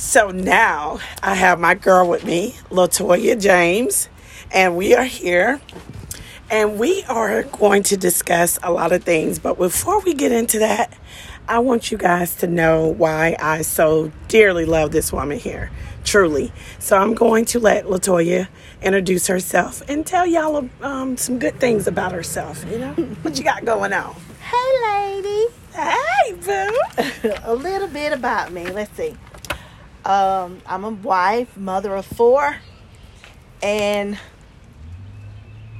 So now I have my girl with me, Latoya James, and we are here. And we are going to discuss a lot of things. But before we get into that, I want you guys to know why I so dearly love this woman here. Truly. So I'm going to let Latoya introduce herself and tell y'all um, some good things about herself. You know, what you got going on? Hey, lady. Hey, boo. a little bit about me. Let's see. Um, I'm a wife, mother of four, and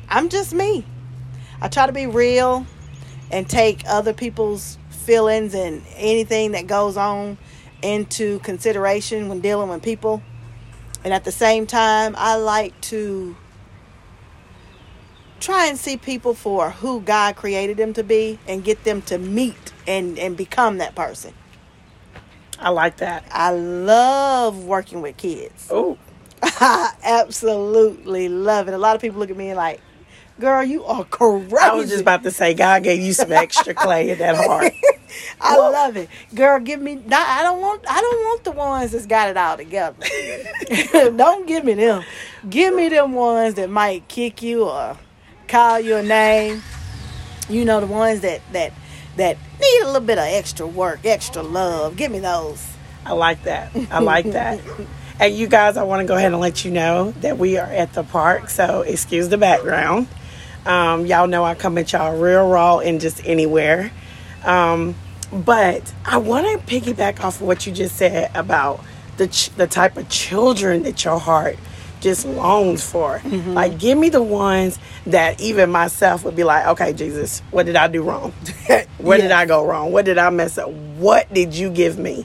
I'm just me. I try to be real and take other people's feelings and anything that goes on into consideration when dealing with people. And at the same time, I like to try and see people for who God created them to be and get them to meet and, and become that person. I like that. I love working with kids. Oh, I absolutely love it. A lot of people look at me and like, girl, you are crazy. I was just about to say, God gave you some extra clay in that heart. I love it, girl. Give me. Not, I don't want. I don't want the ones that's got it all together. don't give me them. Give me them ones that might kick you or call you a name. You know the ones that that that need a little bit of extra work, extra love. Give me those. I like that. I like that. and you guys, I want to go ahead and let you know that we are at the park. So excuse the background. Um, y'all know I come at y'all real raw and just anywhere. Um, but I want to piggyback off of what you just said about the ch- the type of children that your heart just longs for. Mm-hmm. Like, give me the ones that even myself would be like, okay, Jesus, what did I do wrong? Where yes. did I go wrong? What did I mess up? What did you give me?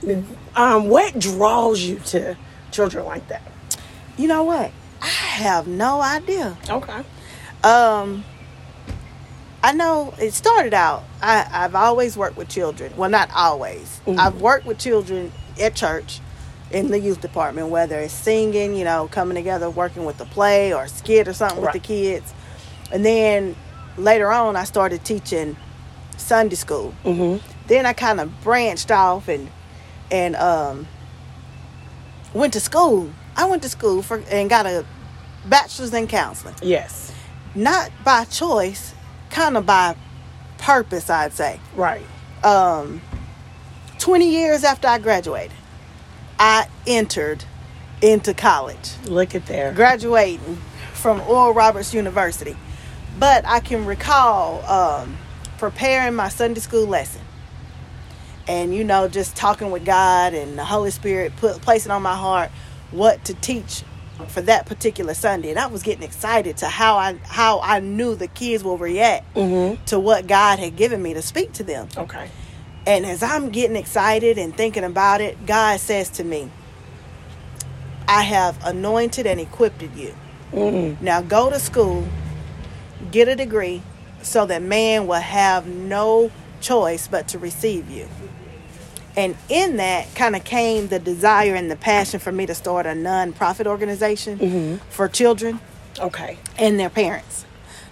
um, what draws you to children like that? You know what? I have no idea. Okay. Um, I know it started out. I, I've always worked with children. Well, not always. Mm-hmm. I've worked with children at church in the youth department, whether it's singing, you know, coming together, working with the play or skit or something right. with the kids. And then later on, I started teaching Sunday school. Mm-hmm. Then I kind of branched off and and um, went to school. I went to school for and got a bachelor's in counseling. Yes. Not by choice, kind of by purpose, I'd say. Right. Um, 20 years after I graduated, I entered into college. Look at there. Graduating from Oral Roberts University. But I can recall um, preparing my Sunday school lesson. And, you know, just talking with God and the Holy Spirit, put, placing on my heart what to teach for that particular Sunday, and I was getting excited to how I how I knew the kids will react mm-hmm. to what God had given me to speak to them. Okay. And as I'm getting excited and thinking about it, God says to me, "I have anointed and equipped you. Mm-hmm. Now go to school, get a degree, so that man will have no choice but to receive you." And in that kind of came the desire and the passion for me to start a non-profit organization mm-hmm. for children. Okay. And their parents.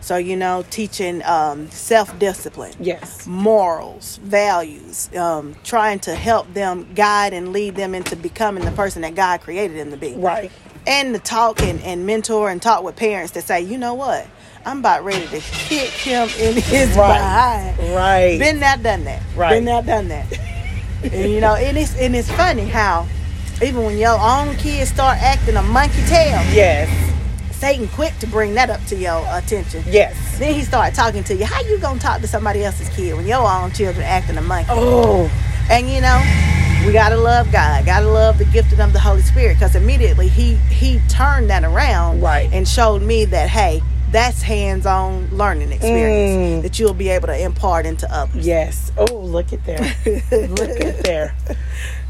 So, you know, teaching um, self discipline, yes, morals, values, um, trying to help them guide and lead them into becoming the person that God created them to be. Right. And to talk and, and mentor and talk with parents to say, you know what? I'm about ready to kick him in his right. behind. Right. Been there, done that. Right. Been that, done that. and you know, and it's and it's funny how even when your own kids start acting a monkey tail. Yes. Satan quick to bring that up to your attention. Yes. Then he started talking to you. How you gonna talk to somebody else's kid when your own children acting a monkey? Oh. And you know, we gotta love God. Gotta love the gifting of the Holy Spirit. Because immediately he he turned that around right. and showed me that hey, that's hands-on learning experience mm. that you'll be able to impart into others. Yes. Oh, look at there. look at there.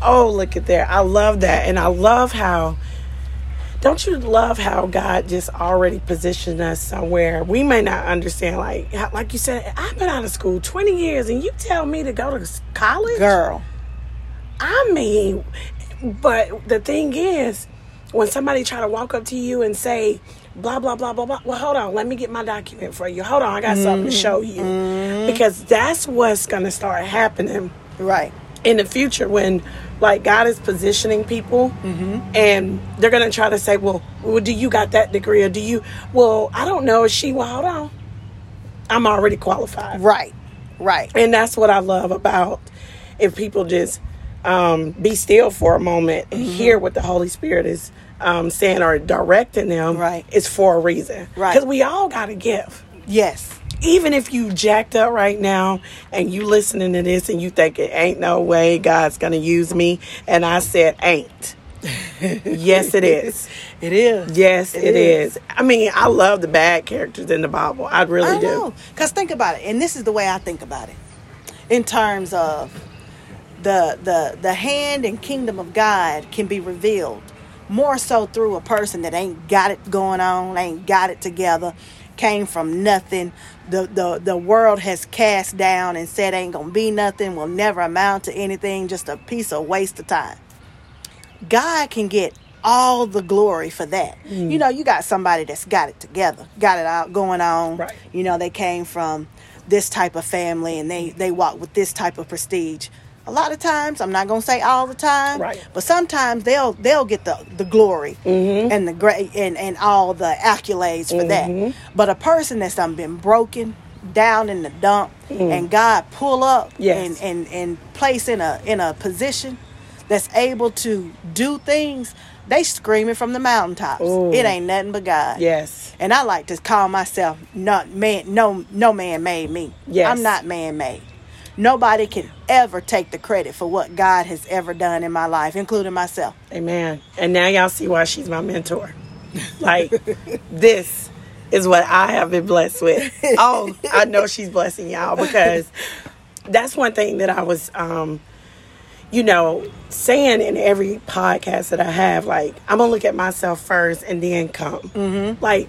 Oh, look at there. I love that. And I love how don't you love how God just already positioned us somewhere we may not understand like like you said I've been out of school 20 years and you tell me to go to college? Girl. I mean, but the thing is when somebody try to walk up to you and say blah blah blah blah blah. Well, hold on, let me get my document for you. Hold on, I got mm-hmm. something to show you mm-hmm. because that's what's gonna start happening. Right. In the future when like God is positioning people Mm-hmm. and they're gonna try to say, well, well, do you got that degree or do you well, I don't know, is she well hold on. I'm already qualified. Right. Right. And that's what I love about if people just um, be still for a moment and Mm-hmm. hear what the Holy Spirit is um, saying or directing them. Right. It's for a reason. Right. Because we all got a gift. Yes. Even if you jacked up right now and you listening to this and you think it ain't no way God's gonna use me, and I said ain't. yes, it is. It is. Yes, It it is. is. I mean, I love the bad characters in the Bible. I really I do. Cause think about it, and this is the way I think about it, in terms of the the the hand and kingdom of God can be revealed more so through a person that ain't got it going on, ain't got it together, came from nothing. The the the world has cast down and said ain't gonna be nothing, will never amount to anything, just a piece of waste of time. God can get all the glory for that. Mm. You know, you got somebody that's got it together, got it out going on. Right. You know, they came from this type of family and they they walk with this type of prestige. A lot of times, I'm not gonna say all the time, Right. but sometimes they'll they'll get the the glory Mm-hmm. and the great and and all the accolades for Mm-hmm. that. But a person that's done been broken down in the dump and God pull up Mm. Yes. and and and place in a in a position that's able to do things, they screaming from the mountaintops. Ooh. It ain't nothing but God. Yes. And I like to call myself not man no no man made me. Yes. I'm not man made. Nobody can ever take the credit for what God has ever done in my life, including myself. Amen. And now y'all see why she's my mentor. Like this is what I have been blessed with. Oh, I know she's blessing y'all because that's one thing that I was um you know, saying in every podcast that I have, like, I'm gonna look at myself first and then come. Mm-hmm. Like,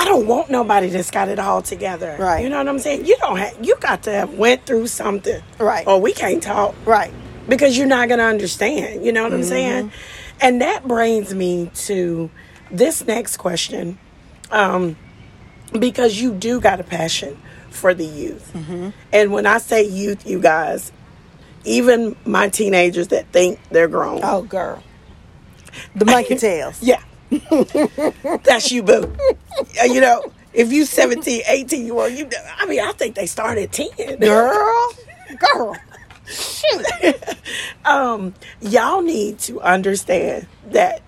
I don't want nobody that's got it all together. Right. You know what I'm saying? You don't have. You got to have went through something. Right. Or we can't talk Right. because you're not going to understand. You know what I'm saying? And that brings me to this next question, um, because you do got a passion for the youth, and when I say youth, you guys, even my teenagers that think they're grown, Oh girl. The monkey tails. yeah, that's you, boo. Uh, you know, if you 17, 18, you want you. I mean, I think they start at ten. Girl. Girl. Shoot. um, y'all need to understand that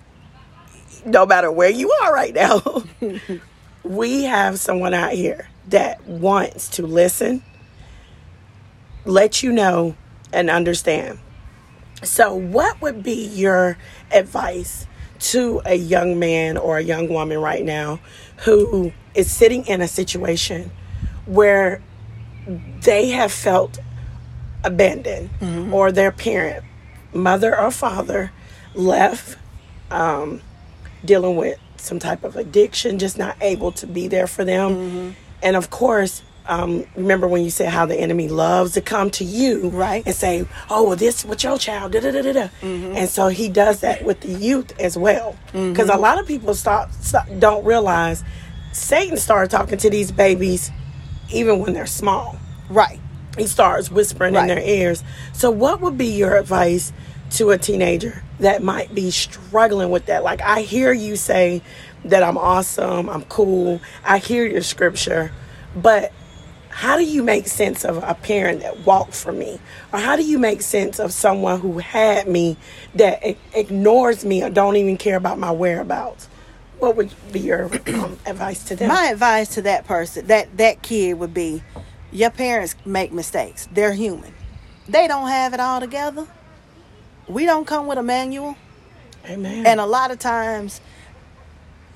no matter where you are right now, we have someone out here that wants to listen, let you know, and understand. So, what would be your advice to a young man or a young woman right now who is sitting in a situation where they have felt abandoned or their parent, mother or father, left um, dealing with some type of addiction, just not able to be there for them. And of course, um, remember when you said how the enemy loves to come to you Right. and say, "Oh, well, this with your child," da da da da da. And so he does that with the youth as well, because a lot of people start, start don't realize Satan started talking to these babies even when they're small Right. he starts whispering in their ears. So, what would be your advice to a teenager that might be struggling with that? Like, I hear you say that I'm awesome, I'm cool, I hear your scripture, but how do you make sense of a parent that walked for me? Or how do you make sense of someone who had me that ignores me or don't even care about my whereabouts? What would be your um, advice to them? My advice to that person, that that kid would be your parents make mistakes. They're human. They don't have it all together. We don't come with a manual. Amen. And a lot of times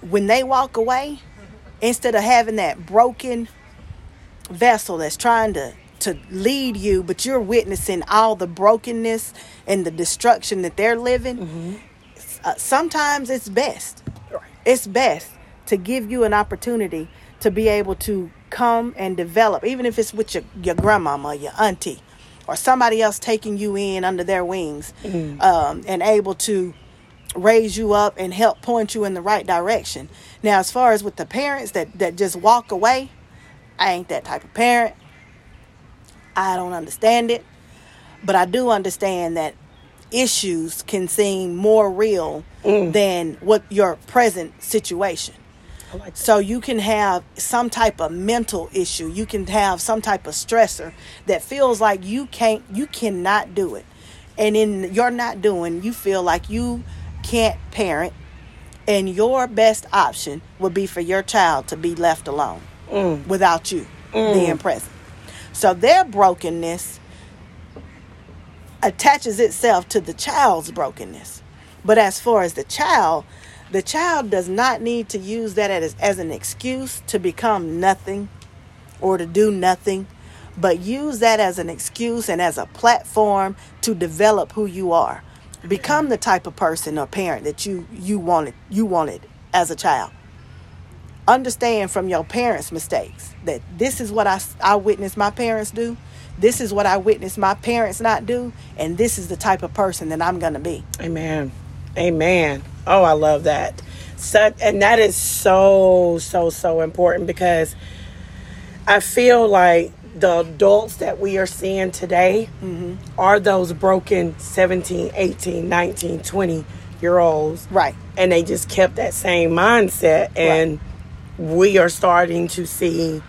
when they walk away, instead of having that broken vessel that's trying to to lead you, but you're witnessing all the brokenness and the destruction that they're living, uh, sometimes it's best Right. it's best to give you an opportunity to be able to come and develop, even if it's with your, your grandmama, your auntie, or somebody else taking you in under their wings um, and able to raise you up and help point you in the right direction. Now, as far as with the parents that, that just walk away, I ain't that type of parent. I don't understand it. but I do understand that issues can seem more real mm. than what your present situation. Like So you can have some type of mental issue. You can have some type of stressor that feels like you can't you cannot do it. And in you're not doing, you feel like you can't parent and your best option would be for your child to be left alone Mm. without you mm. being present. So their brokenness attaches itself to the child's brokenness. But as far as the child, the child does not need to use that as, as an excuse to become nothing or to do nothing, but use that as an excuse and as a platform to develop who you are. Become the type of person or parent that you you wanted you wanted as a child. Understand from your parents' mistakes that this is what I, I witnessed my parents do. This is what I witnessed my parents not do, and this is the type of person that I'm gonna be. Amen. Amen. Oh, I love that. So, and that is so, so, so important because I feel like the adults that we are seeing today mm-hmm. are those broken 17, 18, 19, 20 year olds. Right. And they just kept that same mindset. And we are starting to see.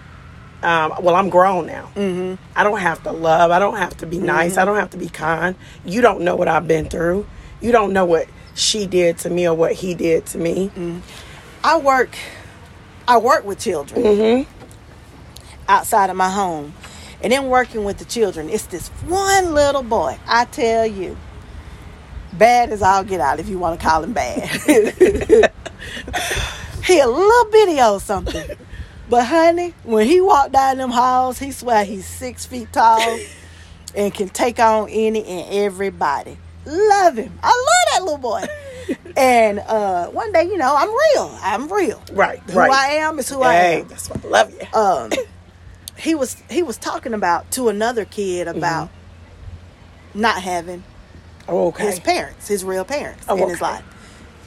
Um, well, I'm grown now. Mm-hmm. I don't have to love. I don't have to be nice. I don't have to be kind. You don't know what I've been through. You don't know what she did to me or what he did to me. I work I work with children outside of my home. And in working with the children, it's this one little boy. I tell you, bad as I'll get out if you want to call him bad. he a little bitty old something. But honey, when he walk down them halls, he swear he's six feet tall and can take on any and everybody. Love him. I love that little boy. and uh, one day, you know, I'm real. I'm real. Right, Who right. I am is who I Hey, am. that's why I love you. Um, he was he was talking about to another kid about not having Oh, okay. his parents, his real parents Oh, in his life.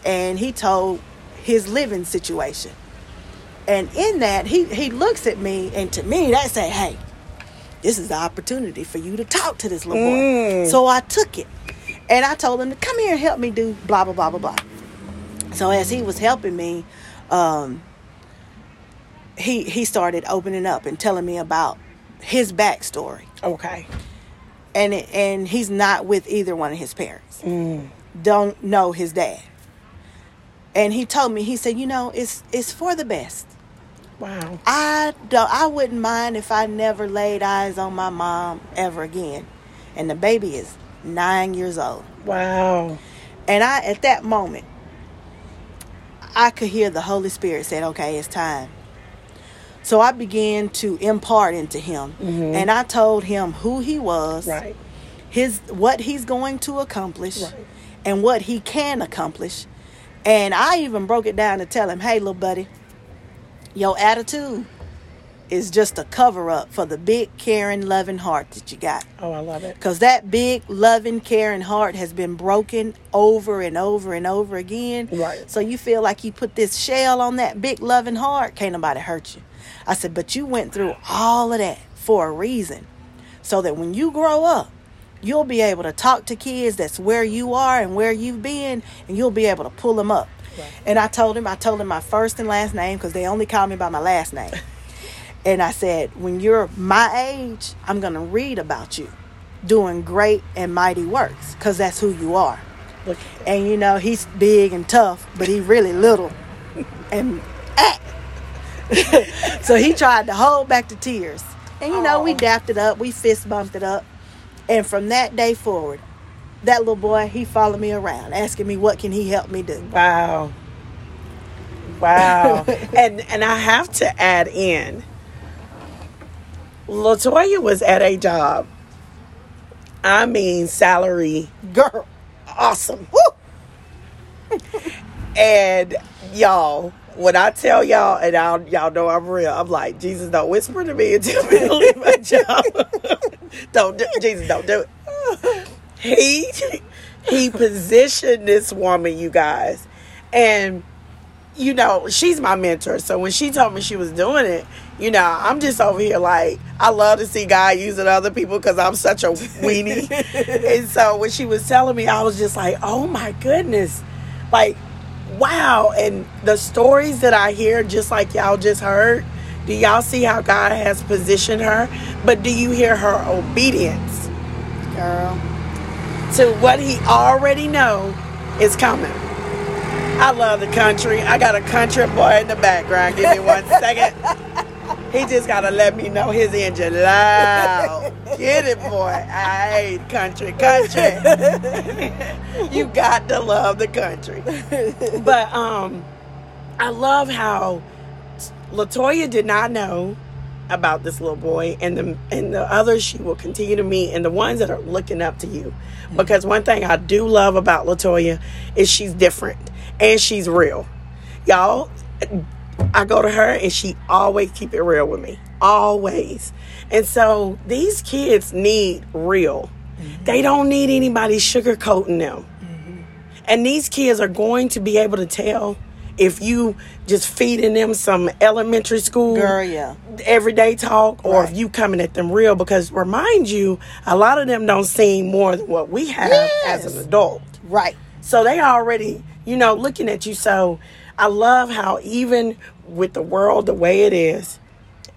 And he told his living situation. And in that, he, he looks at me, and to me, that say, hey, this is the opportunity for you to talk to this little boy. Mm. So I took it. And I told him to come here and help me do blah, blah, blah, blah, blah. So as he was helping me, um, he, he started opening up and telling me about his backstory okay. and it, and he's not with either one of his parents. Don't know his dad. And he told me, he said, you know, it's it's for the best. Wow. I don't, I wouldn't mind if I never laid eyes on my mom ever again. And the baby is nine years old. Wow. And I, at that moment, I could hear the Holy Spirit said, okay, it's time. So I began to impart into him. Mm-hmm. And I told him who he was Right. his what he's going to accomplish Right. and what he can accomplish. And I even broke it down to tell him, hey, little buddy, your attitude is just a cover up for the big, caring, loving heart that you got. Oh, I love it. Because that big, loving, caring heart has been broken over and over and over again. Right. So you feel like you put this shell on that big, loving heart, can't nobody hurt you. I said, but you went through all of that for a reason. So that when you grow up, you'll be able to talk to kids that's where you are and where you've been, and you'll be able to pull them up. Right. And I told him, I told him my first and last name because they only call me by my last name. And I said, when you're my age, I'm going to read about you doing great and mighty works because that's who you are. Look. And you know, he's big and tough, but he really little. And ah. so he tried to hold back the tears. And you know, we Aw. dapped it up, we fist bumped it up. And from that day forward, that little boy, he followed me around, asking me what can he help me do. Wow. Wow. and and I have to add in Latoya was at a job. I mean salary Girl, awesome. And y'all, when I tell y'all, and I'll, y'all know I'm real, I'm like, Jesus, don't whisper to me and tell me to leave my job. don't do, Jesus, don't do it. He he positioned this woman, you guys, and you know she's my mentor. So when she told me she was doing it, you know, I'm just over here like I love to see God using other people because I'm such a weenie. and so when she was telling me, I was just like, oh my goodness, like wow. And the stories that I hear, just like y'all just heard, do y'all see how God has positioned her? But do you hear her obedience, Girl. to what He already know is coming? I love the country. I got a country boy in the background. Give me one second. He just gotta let me know his engine loud. Get it, boy. I hate country, country. you got to love the country. But um, I love how Latoya did not know about this little boy, and the and the others she will continue to meet, and the ones that are looking up to you. Because one thing I do love about Latoya is she's different and she's real. Y'all, I go to her and she always keep it real with me. Always. And so these kids need real. Mm-hmm. They don't need anybody sugarcoating them. Mm-hmm. And these kids are going to be able to tell if you just feeding them some elementary school Girl, yeah. everyday talk or if you coming at them real because remind you a lot of them don't see more than what we have as an adult. Right. So they already, you know, looking at you. So I love how even with the world the way it is,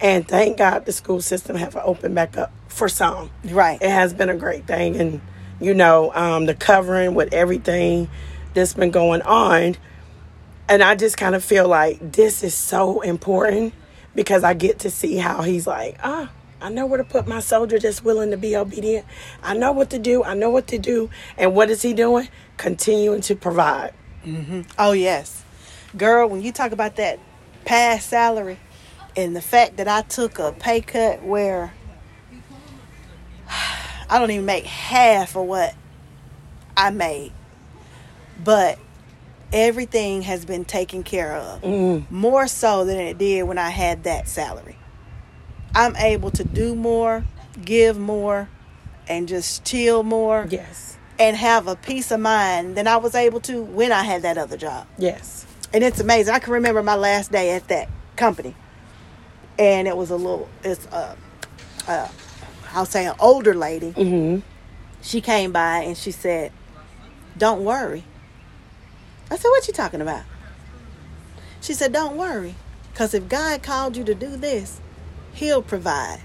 and thank God the school system have opened back up for some. Right. It has been a great thing, and you know, um, the covering with everything that's been going on, and I just kind of feel like this is so important because I get to see how he's like, ah. I know where to put my soldier that's willing to be obedient. I know what to do. I know what to do. And what is he doing? Continuing to provide. Oh yes, girl. When you talk about that past salary and the fact that I took a pay cut where I don't even make half of what I made, but everything has been taken care of mm. more so than it did when I had that salary. I'm able to do more, give more, and just chill more Yes. and have a peace of mind than I was able to when I had that other job. Yes. And it's amazing. I can remember my last day at that company, and it was a little. It's a, uh, I'll say an older lady. Mm-hmm. She came by and she said, "Don't worry." I said, "What you talking about?" She said, "Don't worry, because if God called you to do this, He'll provide.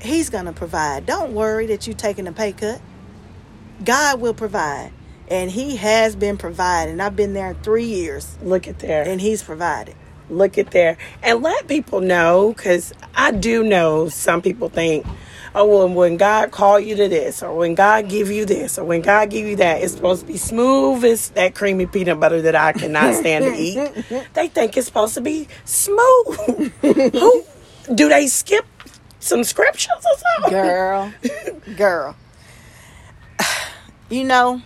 He's gonna provide. Don't worry that you're taking a pay cut. God will provide." And he has been providing. I've been there three years, Look at there. and he's provided. Look at there. And let people know, because I do know some people think, oh, well, when God call you to this, or when God give you this, or when God give you that, it's supposed to be smooth as that creamy peanut butter that I cannot stand to eat. They think it's supposed to be smooth. Who do they skip some scriptures or something? girl girl you know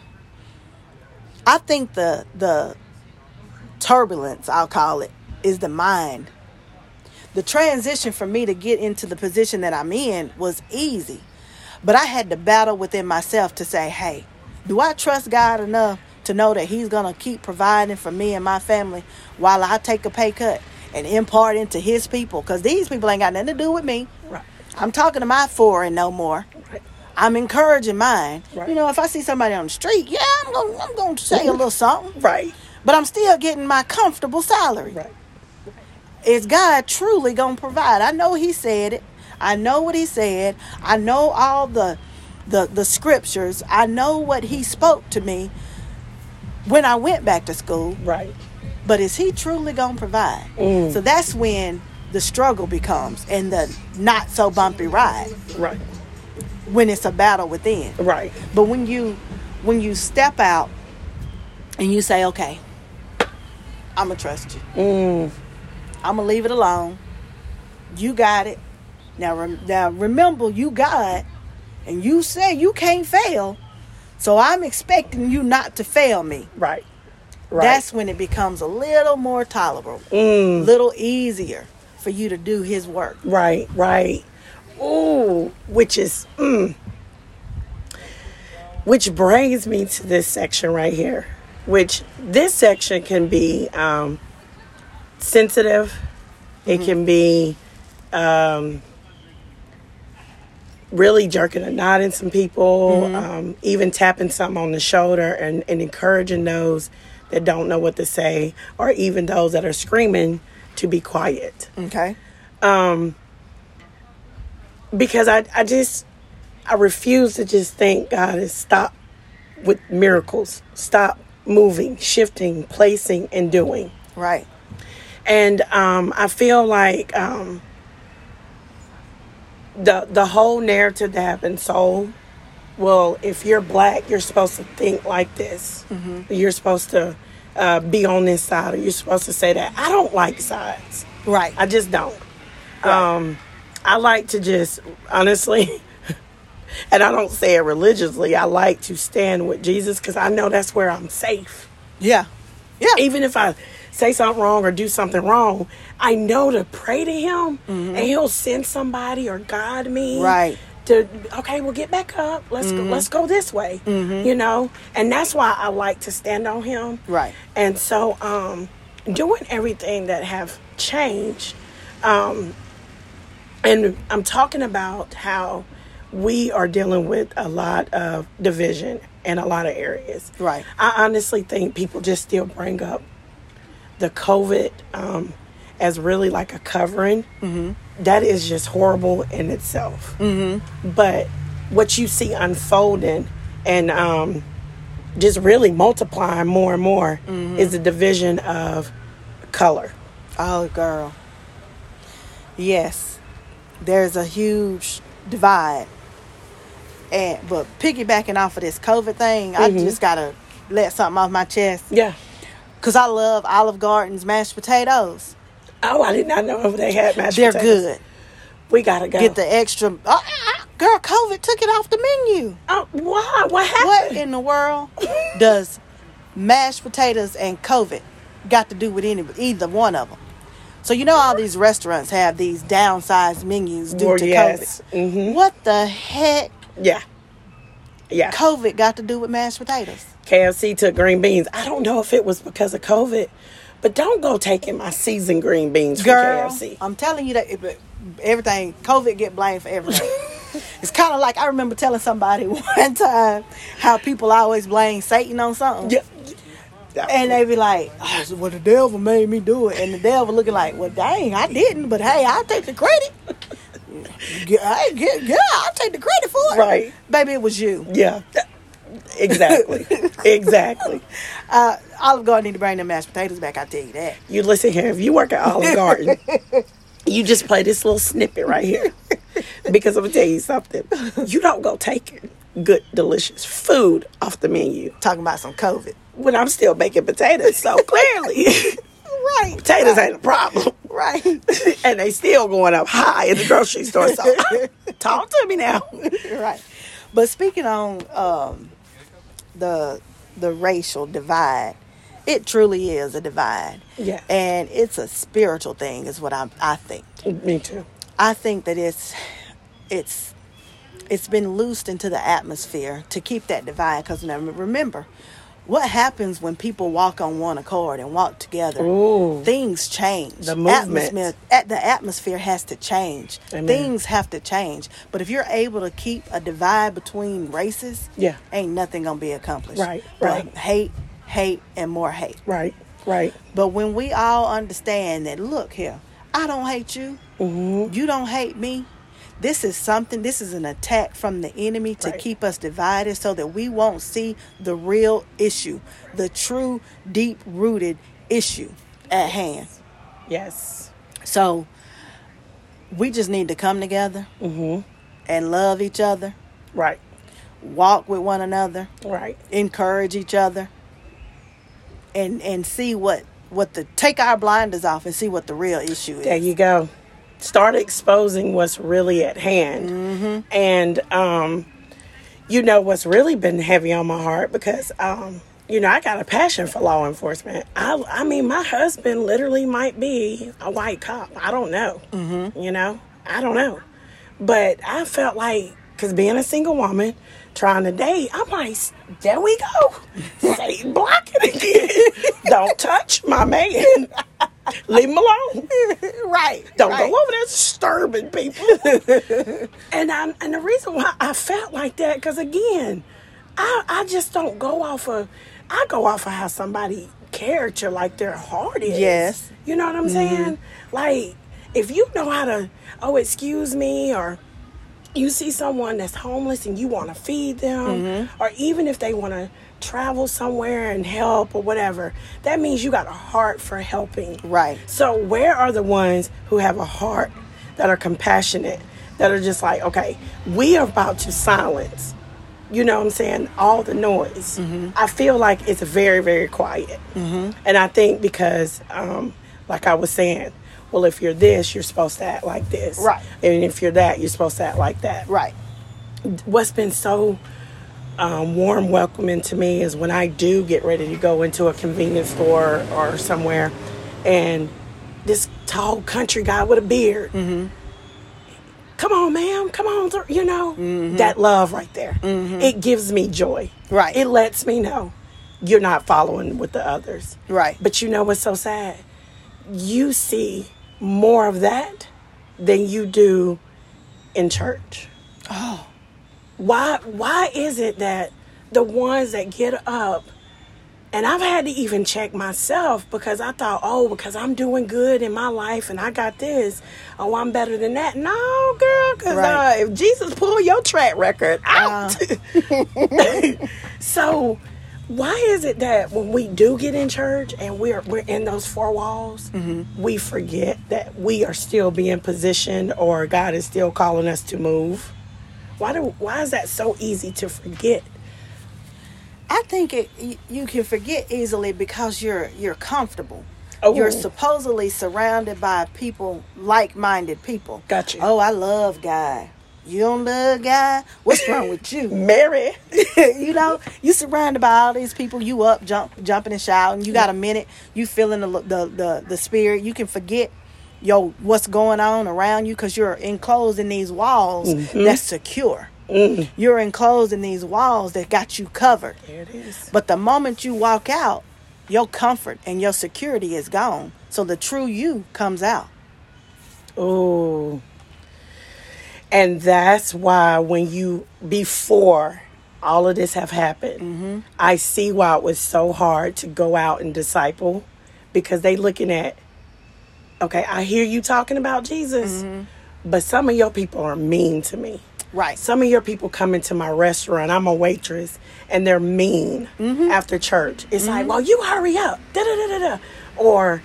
i think the the turbulence i'll call it is the mind the transition for me to get into the position that i'm in was easy but i had to battle within myself to say hey do i trust god enough to know that he's gonna keep providing for me and my family while i take a pay cut and impart into his people because these people ain't got nothing to do with me Right. I'm talking to my four and no more. I'm encouraging mine. Right. You know, if I see somebody on the street, yeah, I'm going I'm going to say a little something, Right. but I'm still getting my comfortable salary. Right. Is God truly going to provide? I know he said it. I know what he said. I know all the the the scriptures. I know what he spoke to me when I went back to school. Right. But is he truly going to provide? Mm. So that's when the struggle becomes and the not so bumpy ride Right. When it's a battle within. Right. But when you when you step out and you say, "Okay, I'm gonna trust you. Mm. I'm gonna leave it alone. You got it. Now, rem- now remember, you God, and you say you can't fail. So I'm expecting you not to fail me. Right. Right. That's when it becomes a little more tolerable, a Mm. little easier for you to do His work. Right, right. Ooh, which is, mm. which brings me to this section right here. Which this section can be um, sensitive, It can be um, really jerking a knot in some people, um, even tapping something on the shoulder and, and encouraging those that don't know what to say, or even those that are screaming to be quiet. Okay. Because I, I just, I refuse to just think God is stop with miracles, stop moving, shifting, placing, and doing. Right. and um, I feel like um, the the whole narrative that been sold. Well, if you're black, you're supposed to think like this. You're supposed to uh, be on this side, or you're supposed to say that. I don't like sides. Right. I just don't. Right. Um, I like to just honestly, and I don't say it religiously. I like to stand with Jesus because I know that's where I'm safe yeah. Yeah. even if I say something wrong or do something wrong, I know to pray to Him, and He'll send somebody or guide me. Right. To okay, well, get back up. Let's go, let's go this way. You know, and that's why I like to stand on Him. Right. And so, um, doing everything that have changed, um, and I'm talking about how we are dealing with a lot of division in a lot of areas. Right. I honestly think people just still bring up the COVID um, as really like a covering. Mm-hmm. That is just horrible in itself. Mm-hmm. But what you see unfolding and um, just really multiplying more and more is the division of color. Oh, girl. Yes, there's a huge divide. And but piggybacking off of this COVID thing, I mm-hmm. just gotta let something off my chest Yeah. because I love Olive Garden's mashed potatoes. Oh, I did not know if they had mashed They're potatoes. good. We gotta go. Get the extra. Oh, girl, COVID took it off the menu. oh, why? What happened? What in the world does mashed potatoes and COVID got to do with any either one of them? So you know all these restaurants have these downsized menus due Well, to yes. COVID. Mhm. What the heck Yeah. Yeah. COVID got to do with mashed potatoes? KFC took green beans. I don't know if it was because of COVID, but don't go taking my seasoned green beans from KFC. I'm telling you that it, everything COVID get blamed for everything. it's kind of like I remember telling somebody one time how people always blame Satan on something. Yeah. And they be like, oh, well, the devil made me do it. And the devil looking like, well, dang, I didn't, but hey, I'll take the credit. yeah, I, yeah, yeah, I'll take the credit for it. Right. Baby, it was you. yeah. Exactly. exactly. Uh, Olive Garden need to bring them mashed potatoes back, I tell you that. You listen here, if you work at Olive Garden, you just play this little snippet right here. Because I'm gonna tell you something. You don't go taking good, delicious food off the menu Talking about some COVID. When I'm still making potatoes. So clearly, Right. potatoes ain't a problem. Right. and they still going up high in the grocery store. So talk to me now. right. But speaking on um, the the racial divide, it truly is a divide. Yeah. And it's a spiritual thing, is what I I think. Me too. I think that it's it's it's been loosed into the atmosphere to keep that divide. Because remember, what happens when people walk on one accord and walk together? Ooh. Things change. The movement. Atmosphere, at the atmosphere has to change. Amen. Things have to change. But if you're able to keep a divide between races, Yeah. ain't nothing gonna be accomplished. Right, But right. hate, hate, and more hate. Right. Right. But when we all understand that, look here, I don't hate you, Mm-hmm. you don't hate me. This is something, this is an attack from the enemy to Right. keep us divided so that we won't see the real issue, the true, deep rooted issue at hand. Yes. So we just need to come together Mm-hmm. and love each other, Right. walk with one another, Right. encourage each other, and and see what what the take our blinders off and see what the real issue is. There you go. Start exposing what's really at hand. Mm-hmm. And, um, you know, what's really been heavy on my heart because, um, you know, I got a passion for law enforcement. I, I mean, my husband literally might be a white cop. I don't know. Mm-hmm. You know, I don't know. But I felt like, because being a single woman, trying to date, I'm like, there we go. Satan blocking again. don't touch my man. Leave them alone. right. Don't right. go over there disturbing people. and I, and the reason why I felt like that, because again, I I just don't go off of I go off of how somebody character, like their heart is. Yes. You know what I'm mm-hmm. saying? Like if you know how to, oh excuse me, or you see someone that's homeless and you want to feed them, mm-hmm. or even if they want to travel somewhere and help or whatever, that means you got a heart for helping. Right. So where are the ones who have a heart that are compassionate, that are just like, okay, we are about to silence, you know what I'm saying, all the noise. I feel like it's very, very quiet. And I think because, um, like I was saying, well, if you're this, you're supposed to act like this. Right. And if you're that, you're supposed to act like that Right. what's been so um, warm welcoming to me is when I do get ready to go into a convenience store or somewhere, and this tall country guy with a beard. Mm-hmm. Come on, ma'am. Come on. sir," You know, mm-hmm. that love right there. Mm-hmm. It gives me joy. Right. It lets me know you're not following with the others. Right. But you know what's so sad? You see more of that than you do in church. Oh. Why why is it that the ones that get up and I've had to even check myself because I thought, oh, because I'm doing good in my life and I got this, oh, I'm better than that. No, girl, because Right. uh, if Jesus pull your track record out, so why is it that when we do get in church and we're we're in those four walls, we forget that we are still being positioned or God is still calling us to move? Why do why is that so easy to forget? I think it you can forget easily because you're you're comfortable. Oh. You're supposedly surrounded by people, like-minded people. Gotcha. Oh, I love God. You don't love God? What's wrong with you? Mary, you know, you surrounded by all these people. You up, jump, jumping and shouting. You mm. got a minute. You feeling the the the, the spirit. You can forget, yo, what's going on around you because you're enclosed in these walls mm-hmm. that's secure. Mm. You're enclosed in these walls that got you covered. there it is. But the moment you walk out, your comfort and your security is gone. So the true you comes out. Oh, and that's why when you before all of this have happened, mm-hmm. I see why it was so hard to go out and disciple because they looking at. Okay, I hear you talking about Jesus, mm-hmm. but some of your people are mean to me. Right. Some of your people come into my restaurant. I'm a waitress, and they're mean mm-hmm. after church. It's like, mm-hmm. well, you hurry up, da da da da da, or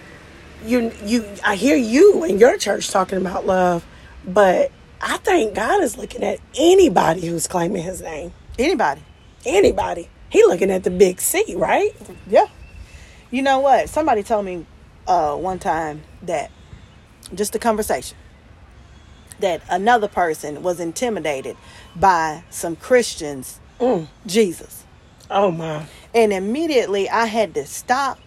you you. I hear you in your church talking about love, but I think God is looking at anybody who's claiming His name. Anybody. Anybody. He looking at the big C, right? Yeah. You know what? Somebody told me uh, one time that just a conversation that another person was intimidated by some Christians Jesus. Oh my. And immediately I had to stop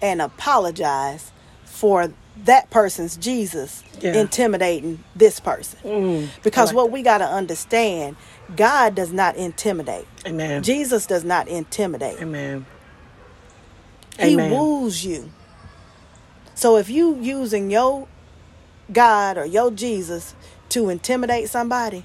and apologize for that person's Jesus Yeah. intimidating this person. Mm, Because like what we got to understand, God does not intimidate. Amen. Jesus does not intimidate. Amen. He Amen. woos you. So if you using your God or your Jesus to intimidate somebody,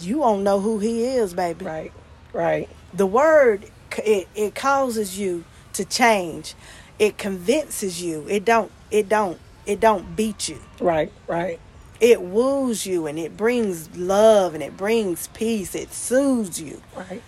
you won't know who he is, baby. Right. Right. The word it, it causes you to change. It convinces you. It don't it don't it don't beat you. Right. Right. It woos you and it brings love and it brings peace. It soothes you. Right.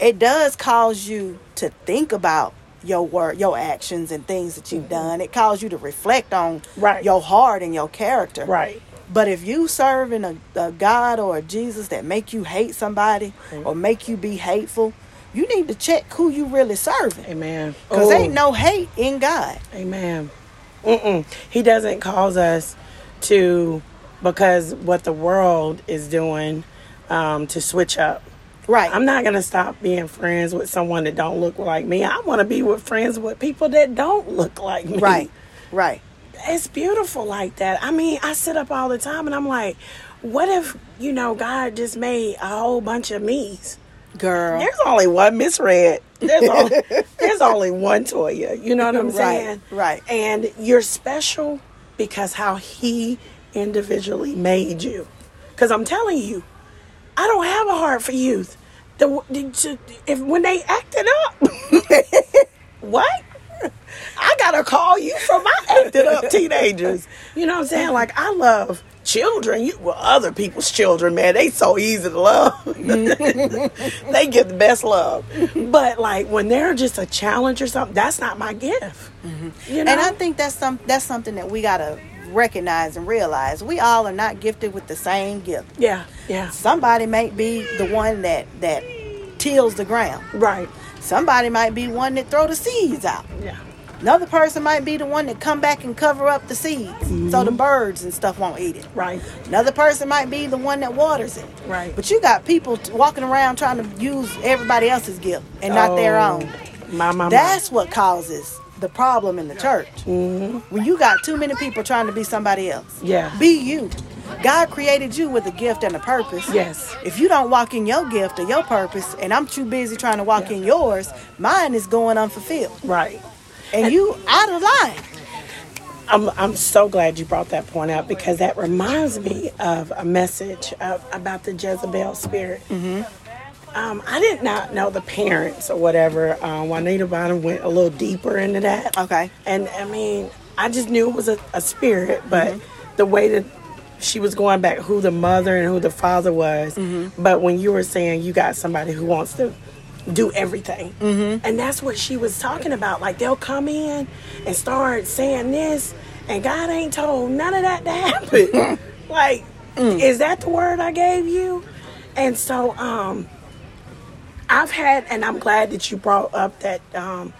it does cause you to think about your work, your actions, and things that you've done. It calls you to reflect on Mm-hmm. Right. your heart and your character. Right. But if you serving a, a God or a Jesus that make you hate somebody or make you be hateful, you need to check who you really serving. Amen. Because Oh. ain't no hate in God. Amen. Mm-mm. He doesn't cause us to, because what the world is doing, um, to switch up. Right. I'm not gonna stop being friends with someone that don't look like me. I want to be with friends with people that don't look like me. right. Right. It's beautiful like that. I mean, I sit up all the time and I'm like, what if you know God just made a whole bunch of me's? Girl. There's only one Ms. Red. There's only, there's only one Toya. You know what I'm Right, saying? right. And you're special because how he individually made you. Because I'm telling you, I don't have a heart for youth. The, if when they acted up, what? I gotta call you for my acted up teenagers. You know what I'm saying? Mm-hmm. Like I love children. You well, other people's children, man. They so easy to love. Mm-hmm. they get the best love. But like when they're just a challenge or something, that's not my gift. Mm-hmm. You know? And I think that's some that's something that we gotta recognize and realize. We all are not gifted with the same gift. yeah, yeah, Somebody might be the one that that tills the ground. right. Somebody might be one that throw the seeds out. Yeah, Another person might be the one that come back and cover up the seeds so the mm-hmm. birds and stuff won't eat it. right, Another person might be the one that waters it. right. But you got people t- walking around trying to use everybody else's gift and not their Oh, own. My, my, my. That's what causes the problem in the church. Mm-hmm. When you got too many people trying to be somebody else. Yeah. Be you. God created you with a gift and a purpose. Yes. If you don't walk in your gift or your purpose, and I'm too busy trying to walk Yeah. in yours, mine is going unfulfilled. right. And, you out of line. I'm, I'm so glad you brought that point up because that reminds me of a message of, about the Jezebel spirit. Mm-hmm. Um, I did not know the parents or whatever. Um, Juanita Bynum went a little deeper into that. Okay. And I mean, I just knew it was a, a spirit, but the way that she was going back, who the mother and who the father was. But when you were saying you got somebody who wants to do everything, and that's what she was talking about. Like they'll come in and start saying this, and God ain't told none of that to happen. like, is that the word I gave you? And so, um, I've had, and I'm glad that you brought up that um,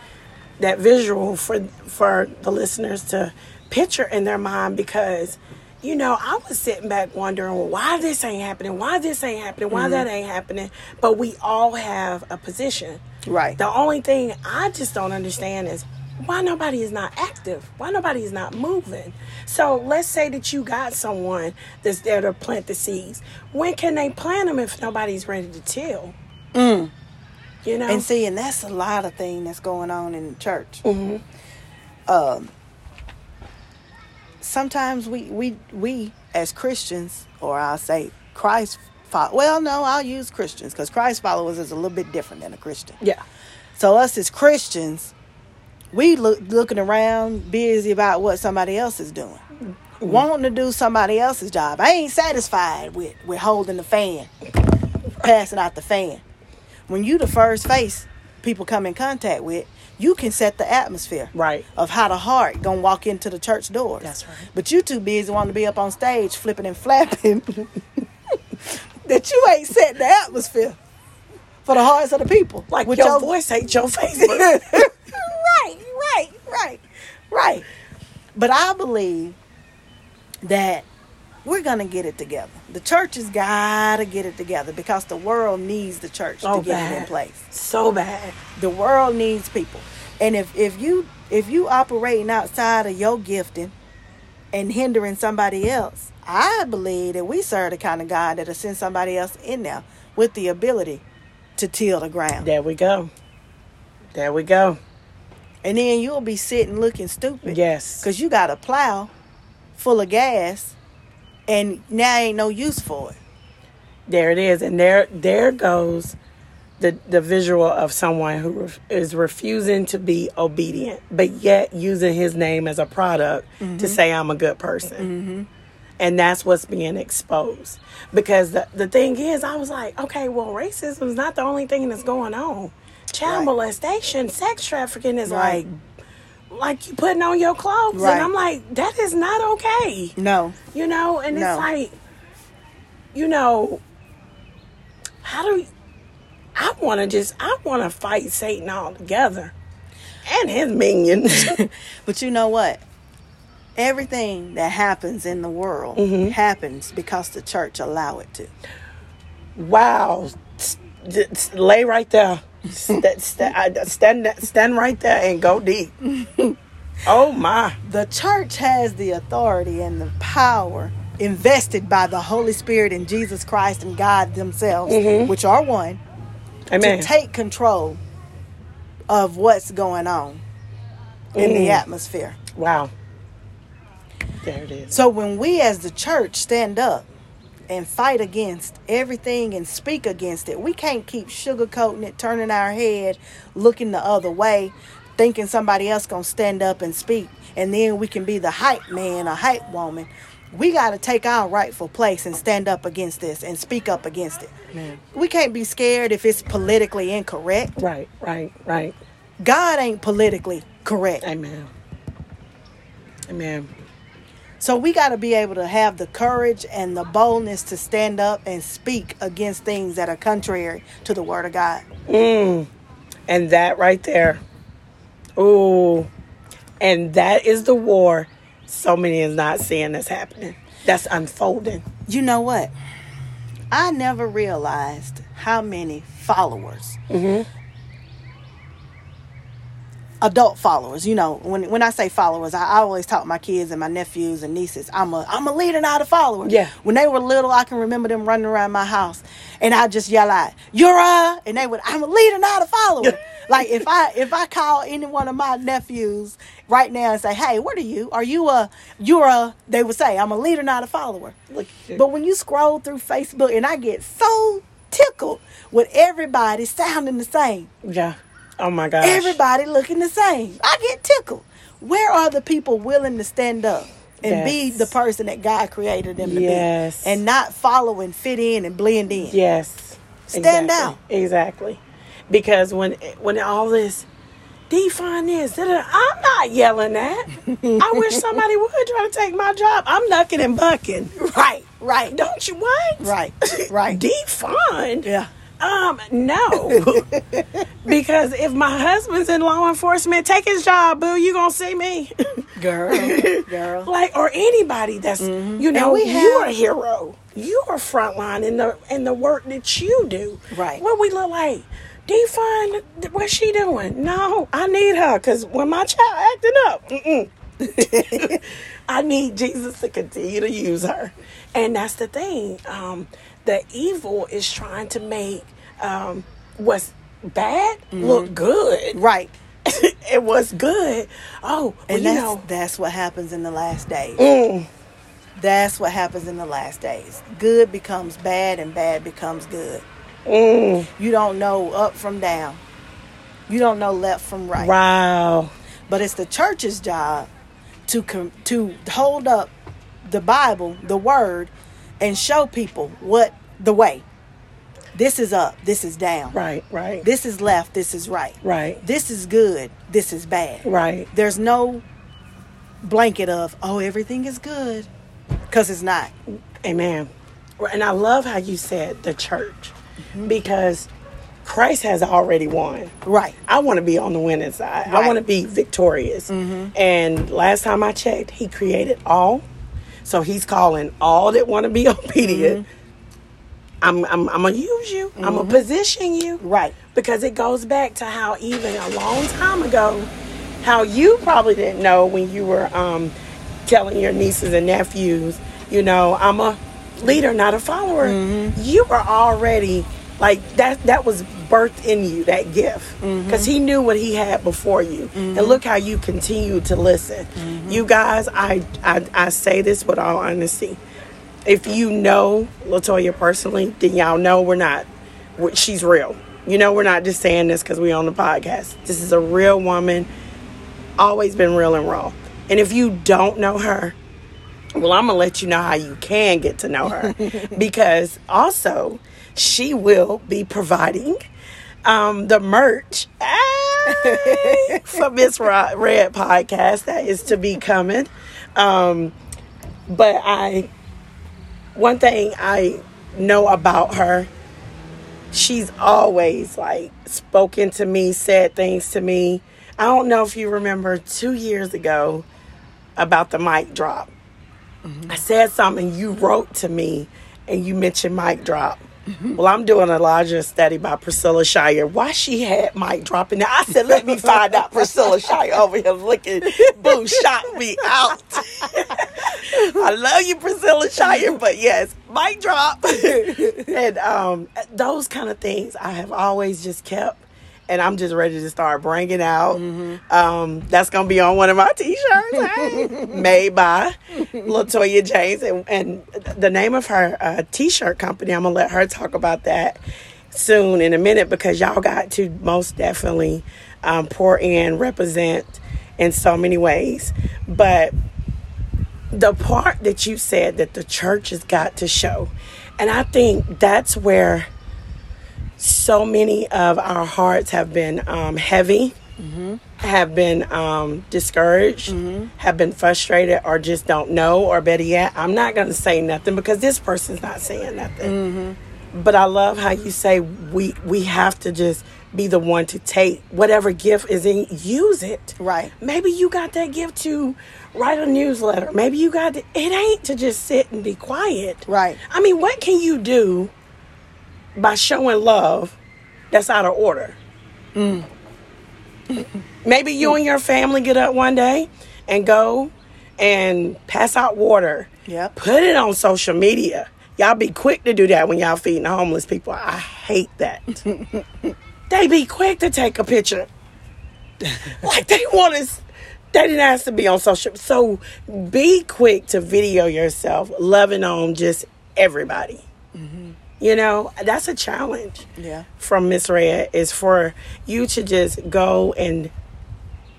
that visual for for the listeners to picture in their mind because you know I was sitting back wondering well, why this ain't happening, why this ain't happening, why that ain't happening. But we all have a position. Right. The only thing I just don't understand is why nobody is not active, why nobody is not moving. So let's say that you got someone that's there to plant the seeds. When can they plant them if nobody's ready to till? You know, And see, and that's a lot of thing that's going on in the church. Mm-hmm. Um, sometimes we we we as Christians, or I'll say Christ. Fo- well, no, I'll use Christians because Christ followers is a little bit different than a Christian. yeah, So us as Christians, we look looking around, busy about what somebody else is doing, wanting to do somebody else's job. I ain't satisfied with with holding the fan, passing out the fan. When you the first face people come in contact with, you can set the atmosphere right. of how the heart gonna walk into the church doors. That's right. But you too busy wanting to be up on stage flipping and flapping that you ain't set the atmosphere for the hearts of the people. Like with your, voice ain't your face. right, right, right, right. But I believe that we're gonna get it together. The church has gotta get it together because the world needs the church Oh, to get it in place. so bad. The world needs people. And if, if you if you operating outside of your gifting and hindering somebody else, I believe that we serve the kind of God that'll send somebody else in there with the ability to till the ground. There we go. There we go. And then you'll be sitting looking stupid. Yes. Because you got a plow full of gas and now ain't no use for it. There it is, and there there goes the the visual of someone who ref, is refusing to be obedient, but yet using his name as a product to mm-hmm. say I'm a good person. Mm-hmm. And that's what's being exposed. Because the, the thing is, I was like, okay, well, racism is not the only thing that's going on. Child Right. molestation, sex trafficking is Right. like, like you putting on your clothes. Right. And I'm like, that is not okay No. you know and No. it's like you know how do i want to just i want to fight satan all together and his minions But you know what? Everything that happens in the world Mm-hmm. happens because the church allow it to. wow lay right there st- st- I- stand stand right there and go deep oh my The church has the authority and the power invested by the Holy Spirit and Jesus Christ and God themselves, Mm-hmm. which are one, Amen. to take control of what's going on in the Mm. atmosphere. Wow. There it is. So when we as the church stand up and fight against everything and speak against it, we can't keep sugarcoating it, turning our head, looking the other way, thinking somebody else gonna stand up and speak, and then we can be the hype man or hype woman. We got to take our rightful place and stand up against this and speak up against it. Man. We can't be scared if it's politically incorrect. Right, right, right. God ain't politically correct. Amen. Amen. So we got to be able to have the courage and the boldness to stand up and speak against things that are contrary to the word of God. Mm. And that right there. Ooh. And that is the war so many is not seeing that's happening. That's unfolding. You know what? I never realized how many followers, adult followers. You know, when when I say followers, I, I always talk to my kids and my nephews and nieces. I'm a I'm a leader, not a follower. Yeah. When they were little, I can remember them running around my house, and I just yell out, "You're a," and they would, "I'm a leader, not a follower." like if I if I call any one of my nephews right now and say, "Hey, what are you? Are you a you're a?" They would say, "I'm a leader, not a follower." Look But when you scroll through Facebook, and I get so tickled with everybody sounding the same, Yeah. Oh my gosh. everybody looking the same, I get tickled. Where are the people willing to stand up and be the person that God created them to Yes. be, and not follow and fit in and blend in? Yes. Stand exactly. out. Exactly. Because when when all this define this, I'm not yelling that. I wish somebody would try to take my job. I'm knucking and bucking. Right, right, Don't you what? right, right. Defund. Yeah. Um, no. because if my husband's in law enforcement, take his job, boo. You gonna see me. Girl, girl. like or anybody that's you know we you're a hero. You're frontline in the in the work that you do. Right. What we look like. Define what's she doing? No, I need her because when my child acting up, mm-mm. I need Jesus to continue to use her, and that's the thing. Um, the evil is trying to make um, what's bad look good. Right. it was good. Oh, well, And you that's, know, that's what happens in the last days. mm, That's what happens in the last days. Good becomes bad and bad becomes good. mm, You don't know up from down. You don't know left from right. wow. But it's the church's job to com- to hold up the Bible, the word, and show people what the way. This is up, this is down. Right, right, This is left, this is right. right, This is good, this is bad. right. There's no blanket of, oh, everything is good. Because it's not. Amen. And I love how you said the church Mm-hmm. because Christ has already won. Right. I want to be on the winning side. I want to be victorious. And last time I checked, He created all. So He's calling all that want to be obedient. I'm, I'm, I'm to use you, I'm going to position you. Right. because it goes back to how even a long time ago how you probably didn't know when you were um, telling your nieces and nephews you know i'm a leader not a follower. Mm-hmm. You were already like that that was birthed in you that gift. Mm-hmm. Because he knew what he had before you. And mm-hmm. look how you continue to listen. You guys I, I i say this with all honesty if you know latoya personally then y'all know we're not we're, she's real. You know we're not just saying this because we're on the podcast. This is a real woman always been real and raw. And if you don't know her well i'm gonna let you know how you can get to know her. Because also she will be providing um, the merch for miss red podcast that is to be coming. Um, but i one thing i know about her she's always like spoken to me, said things to me. I don't know if you remember two years ago about the mic drop. Mm-hmm. I said something, you wrote to me and you mentioned mic drop. Mm-hmm. Well, I'm doing a larger study by Priscilla Shirer. Why she had mic dropping? I said, let me find out Priscilla Shirer over here looking. Boo shot me out. I love you, Priscilla Shirer, but yes, mic drop. and um, those kind of things I have always just kept. And I'm just ready to start bringing out. Um, that's gonna be on one of my t-shirts, hey, made by Latoya James, and, and the name of her uh, t-shirt company. I'm gonna let her talk about that soon in a minute because y'all got to most definitely um, pour in, represent in so many ways. But the part that you said that the church has got to show, and I think that's where so many of our hearts have been um, heavy, have been um, discouraged, have been frustrated, or just don't know, or better yet, I'm not going to say nothing because this person's not saying nothing. But I love how you say we we have to just be the one to take whatever gift is in, use it. Right. Maybe you got that gift to write a newsletter. Maybe you got to, It ain't to just sit and be quiet. Right. I mean, what can you do by showing love that's out of order? Mm. Maybe you and your family get up one day and go and pass out water. Yep. Put it on social media. Y'all be quick to do that when y'all feeding homeless people. I hate that. they be quick to take a picture. like they want us. They didn't ask to be on social. So be quick to video yourself loving on just everybody. Mm-hmm. You know, that's a challenge Yeah. from Miss Red is for you to just go and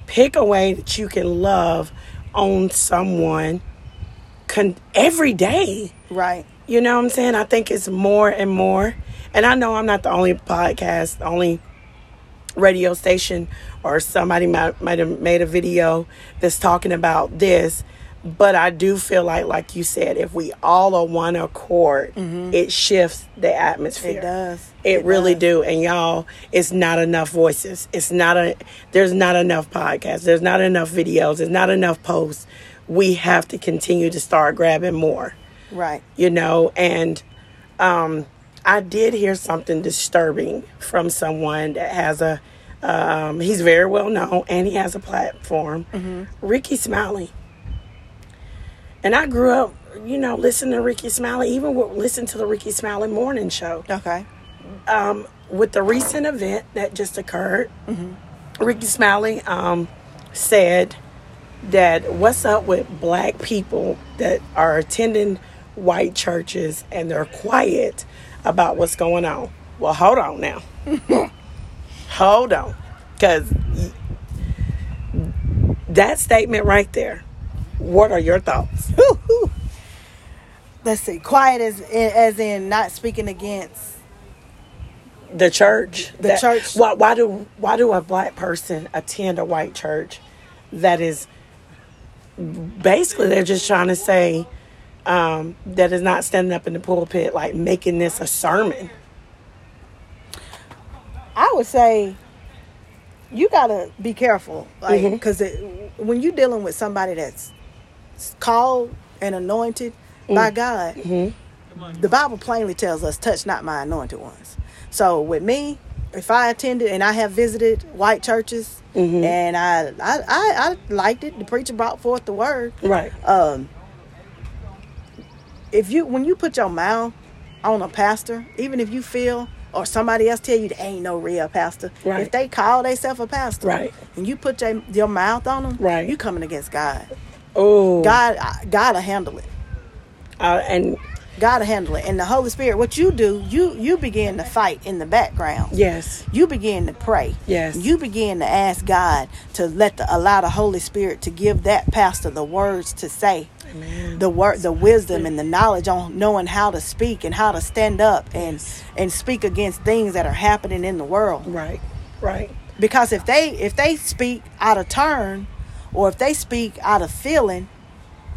pick a way that you can love on someone con- every day. Right. You know what I'm saying? I think it's more and more. And I know I'm not the only podcast, the only radio station, or somebody might, might have made a video that's talking about this. But I do feel like, like you said, if we all are one accord, it shifts the atmosphere. It does. It, really does. do. And y'all, it's not enough voices. It's not a there's not enough podcasts. There's not enough videos. There's not enough posts. We have to continue to start grabbing more. Right. You know, and um I did hear something disturbing from someone that has a um he's very well known and he has a platform. Rickey Smiley. And I grew up, you know, listening to Rickey Smiley, even with listen to the Rickey Smiley morning show Okay. um, with the recent event that just occurred, Rickey Smiley um, said that what's up with black people that are attending white churches and they're quiet about what's going on. Well, hold on now. hold on. Because that statement right there, what are your thoughts? Let's see. Quiet as as in not speaking against. the church The church. why, why do why do a black person attend a white church that is basically they're just trying to say um, that is not standing up in the pulpit like making this a sermon. I would say you gotta be careful, like because when you're dealing with somebody that's called and anointed by God, the Bible plainly tells us, "Touch not my anointed ones." So with me, if I attended and I have visited white churches and I, I I I liked it, the preacher brought forth the word. right. Um, if you when you put your mouth on a pastor, even if you feel or somebody else tell you they ain't no real pastor, Right. if they call themselves a pastor, Right. and you put your, your mouth on them, Right. you coming against God. oh God, God will handle it. uh, and God will handle it. And the Holy Spirit, what you do, you you begin to fight in the background. yes You begin to pray. Yes. You begin to ask God to let the allow the Holy Spirit to give that pastor the words to say. Amen. The word the wisdom and the knowledge on knowing how to speak and how to stand up and and speak against things that are happening in the world. right right Because if they if they speak out of turn or if they speak out of feeling,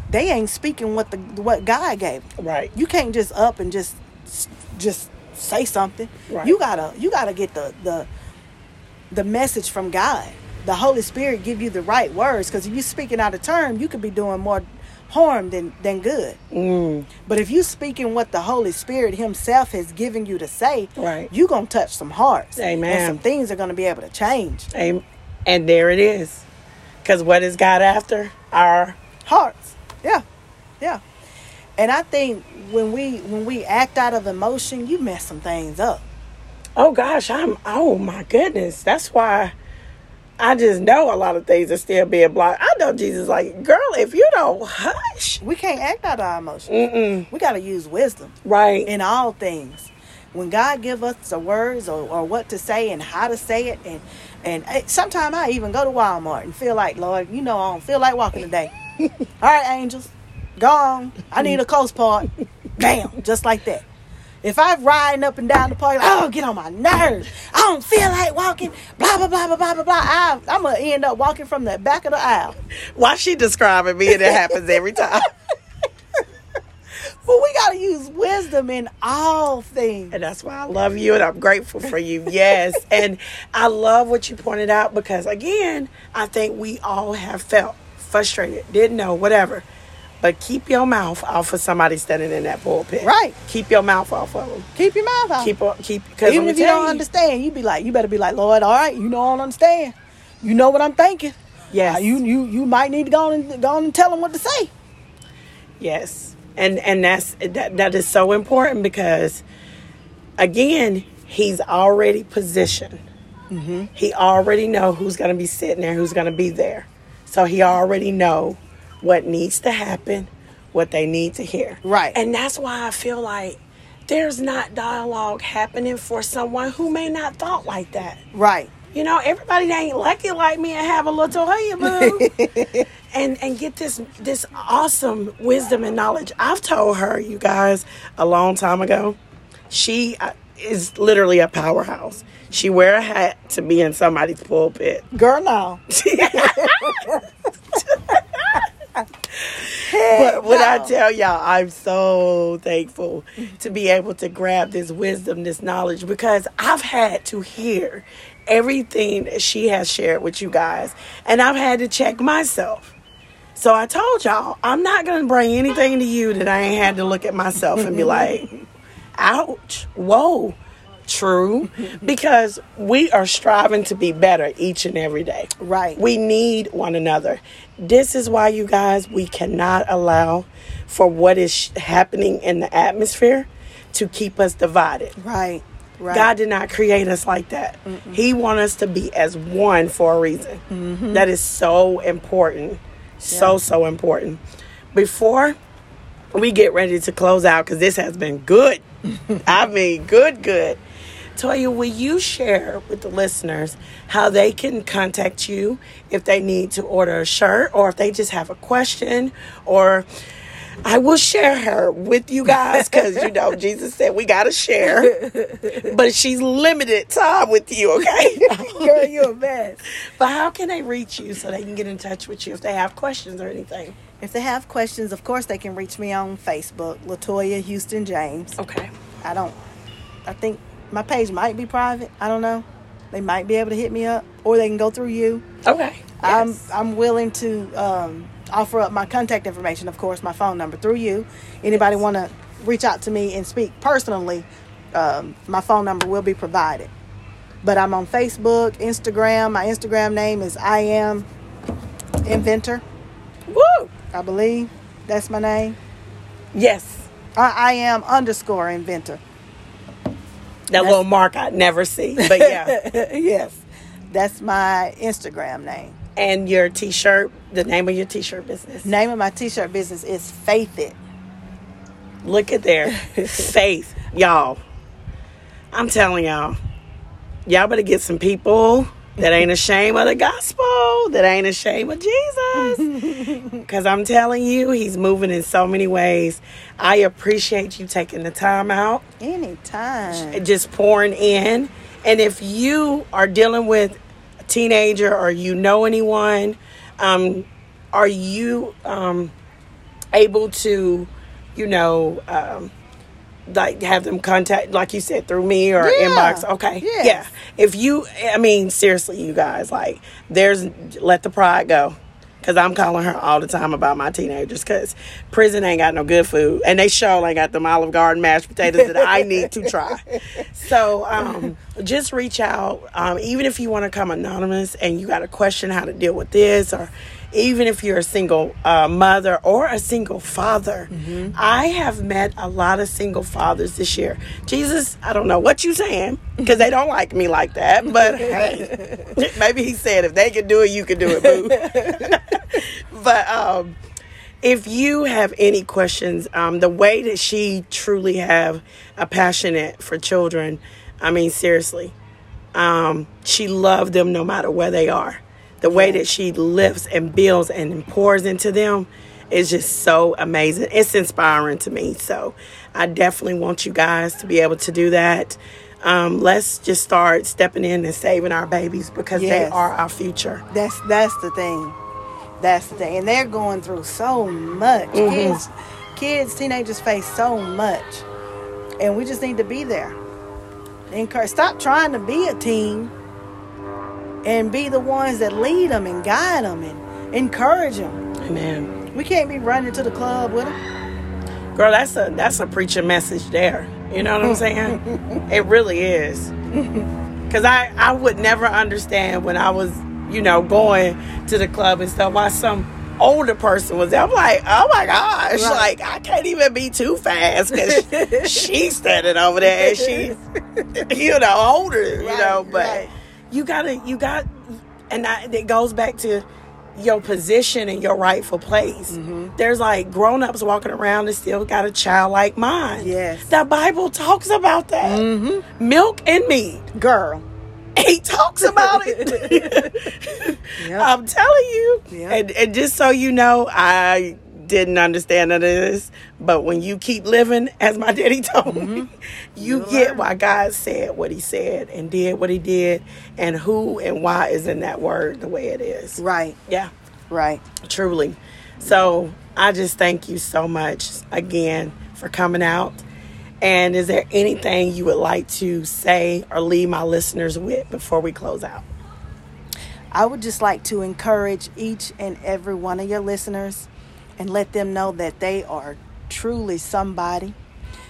they ain't speaking what the what God gave them. right You can't just up and just just say something. Right. You gotta you gotta get the the the message from God. The Holy Spirit give you the right words because if you're speaking out of turn, you could be doing more harm than than good. mm, But if you speaking what the Holy Spirit Himself has given you to say, Right. you gonna touch some hearts. Amen. And some things are gonna be able to change. Am- and there it is because what is god after our Hearts. Yeah. Yeah. And I think when we when we act out of emotion, you mess some things up. Oh gosh, I'm oh my goodness. That's why I just know a lot of things are still being blocked. I know Jesus like, girl, if you don't hush, We can't act out our emotions. mm-mm, We got to use wisdom right? in all things. When God give us the words or, or what to say and how to say it, and and eh, sometimes I even go to Walmart and feel like, Lord, you know, I don't feel like walking today. all right, angels, go on. I need a coast part. Bam, just like that. If I'm riding up and down the park, oh, get on my nerves. I don't feel like walking. Blah blah blah blah blah blah blah. I, I'm gonna end up walking from the back of the aisle. Why she describing me and it happens every time? but we gotta use wisdom in all things. And that's why I love you and I'm grateful for you. Yes. and I love what you pointed out because, again, I think we all have felt frustrated, didn't know, whatever. But keep your mouth off of somebody standing in that pulpit. Right. Keep your mouth off of them. Keep your mouth out. Keep, keep, because Even if you don't understand, you be like, you better be like, Lord, all right, you know I don't understand. You know what I'm thinking. Yes. Uh, you you you might need to go on and go on and tell them what to say. Yes. And and that's that that is so important because again, he's already positioned. Mm-hmm. He already know who's going to be sitting there, who's going to be there. So he already know what needs to happen, what they need to hear. Right. And that's why I feel like there's not dialogue happening for someone who may not thought like that. Right. You know, everybody ain't lucky like me and have a little boo. and and get this this awesome wisdom and knowledge. I've told her, you guys, a long time ago. She uh, is literally a powerhouse. She wear a hat to be in somebody's pulpit. Girl, no. But when I tell y'all, I'm so thankful to be able to grab this wisdom, this knowledge, because I've had to hear everything she has shared with you guys, and I've had to check myself. So I told y'all, I'm not going to bring anything to you that I ain't had to look at myself and be like, ouch, whoa, true. Because we are striving to be better each and every day. Right. We need one another. This is why, you guys, we cannot allow for what is happening in the atmosphere to keep us divided. Right. Right. God did not create us like that. He wants us to be as one for a reason. Mm-hmm. That is so important. So, so important. Before we get ready to close out, because this has been good. I mean, good, good. Toya, will you share with the listeners how they can contact you if they need to order a shirt or if they just have a question or I will share her with you guys because you know Jesus said we gotta share, but she's limited time with you, okay? Girl, you're a mess. but how can they reach you so they can get in touch with you if they have questions or anything? If they have questions, of course they can reach me on Facebook, Latoya Houston James. Okay. I don't. I think my page might be private. I don't know. They might be able to hit me up, or they can go through you. Okay. I'm Yes. I'm willing to um, offer up my contact information, of course, my phone number through you. Anybody want to reach out to me and speak personally, um, my phone number will be provided. But I'm on Facebook, Instagram. My Instagram name is I am Inventor, Woo! I believe. That's my name. Yes. I, I am underscore Inventor. That little mark I never see. But yeah. yes, that's my Instagram name. and your t shirt, the name of your t shirt business. Name of my T-shirt business is Faith It. Look at there. Faith. Y'all. I'm telling y'all. Y'all better get some people that ain't ashamed of the gospel, that ain't ashamed of Jesus. Because I'm telling you, he's moving in so many ways. I appreciate you taking the time out, Anytime. just pouring in. And if you are dealing with a teenager or you know anyone, um, are you um, able to, you know, um, like have them contact, like you said, through me or Yeah. inbox? Okay, Yes. yeah. If you, I mean, seriously, you guys, like, there's let the pride go. Cause I'm calling her all the time about my teenagers. Cause prison ain't got no good food, and they sure ain't got them Olive Garden mashed potatoes that I need to try. So um, just reach out, um, even if you want to come anonymous and you got a question how to deal with this or even if you're a single uh, mother or a single father. Mm-hmm. I have met a lot of single fathers this year. Jesus, I don't know what you're saying because they don't like me like that, but hey, maybe he said if they can do it, you can do it, boo. but um, if you have any questions, um, the way that she truly have a passionate for children, I mean, seriously, um, she loved them no matter where they are. The way that she lifts and builds and pours into them is just so amazing. It's inspiring to me. So I definitely want you guys to be able to do that. Um, let's just start stepping in and saving our babies because they are our future. That's that's the thing. That's the thing. And they're going through so much. Kids kids, teenagers face so much. And we just need to be there. Encourage stop trying to be a team and be the ones that lead them and guide them and encourage them. Amen. We can't be running to the club with them. Girl, that's a that's a preacher message there. You know what I'm saying? it really is. Cause I I would never understand when I was you know going to the club and stuff why some older person was there. I'm like, oh my gosh, Right. like I can't even be too fast because she's standing over there and she's you know older, you Right, know. But right. You gotta you got, and I, it goes back to your position and your rightful place. Mm-hmm. There's like grown ups walking around and still got a childlike mind. Yes. The Bible talks about that. Mm-hmm. Milk and meat. Girl. He talks about it. Yep. I'm telling you. Yep. And, and just so you know, I didn't understand none of this, but when you keep living, as my daddy told me, you Mm-hmm. You'll get learn. why God said what he said and did what he did and who and why is in that word the way it is. Right. Yeah Right. truly. So I just thank you so much again for coming out. And is there anything you would like to say or leave my listeners with before we close out? I would just like to encourage each and every one of your listeners and let them know that they are truly somebody.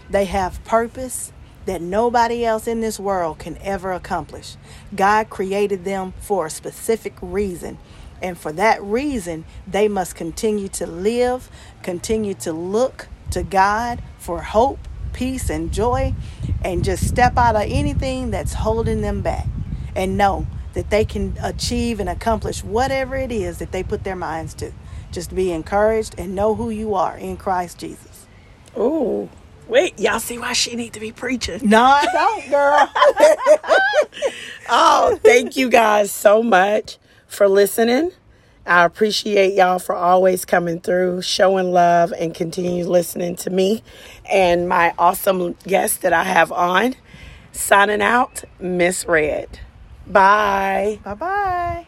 They have purpose that nobody else in this world can ever accomplish. God created them for a specific reason. And for that reason, they must continue to live, continue to look to God for hope, peace, and joy, and just step out of anything that's holding them back and know that they can achieve and accomplish whatever it is that they put their minds to. Just be encouraged and know who you are in Christ Jesus. Oh, Wait, y'all see why she need to be preaching? No, I don't, girl. Oh, thank you guys so much for listening. I appreciate y'all for always coming through, showing love, and continue listening to me and my awesome guest that I have on. Signing out, Miss Red. Bye. bye bye.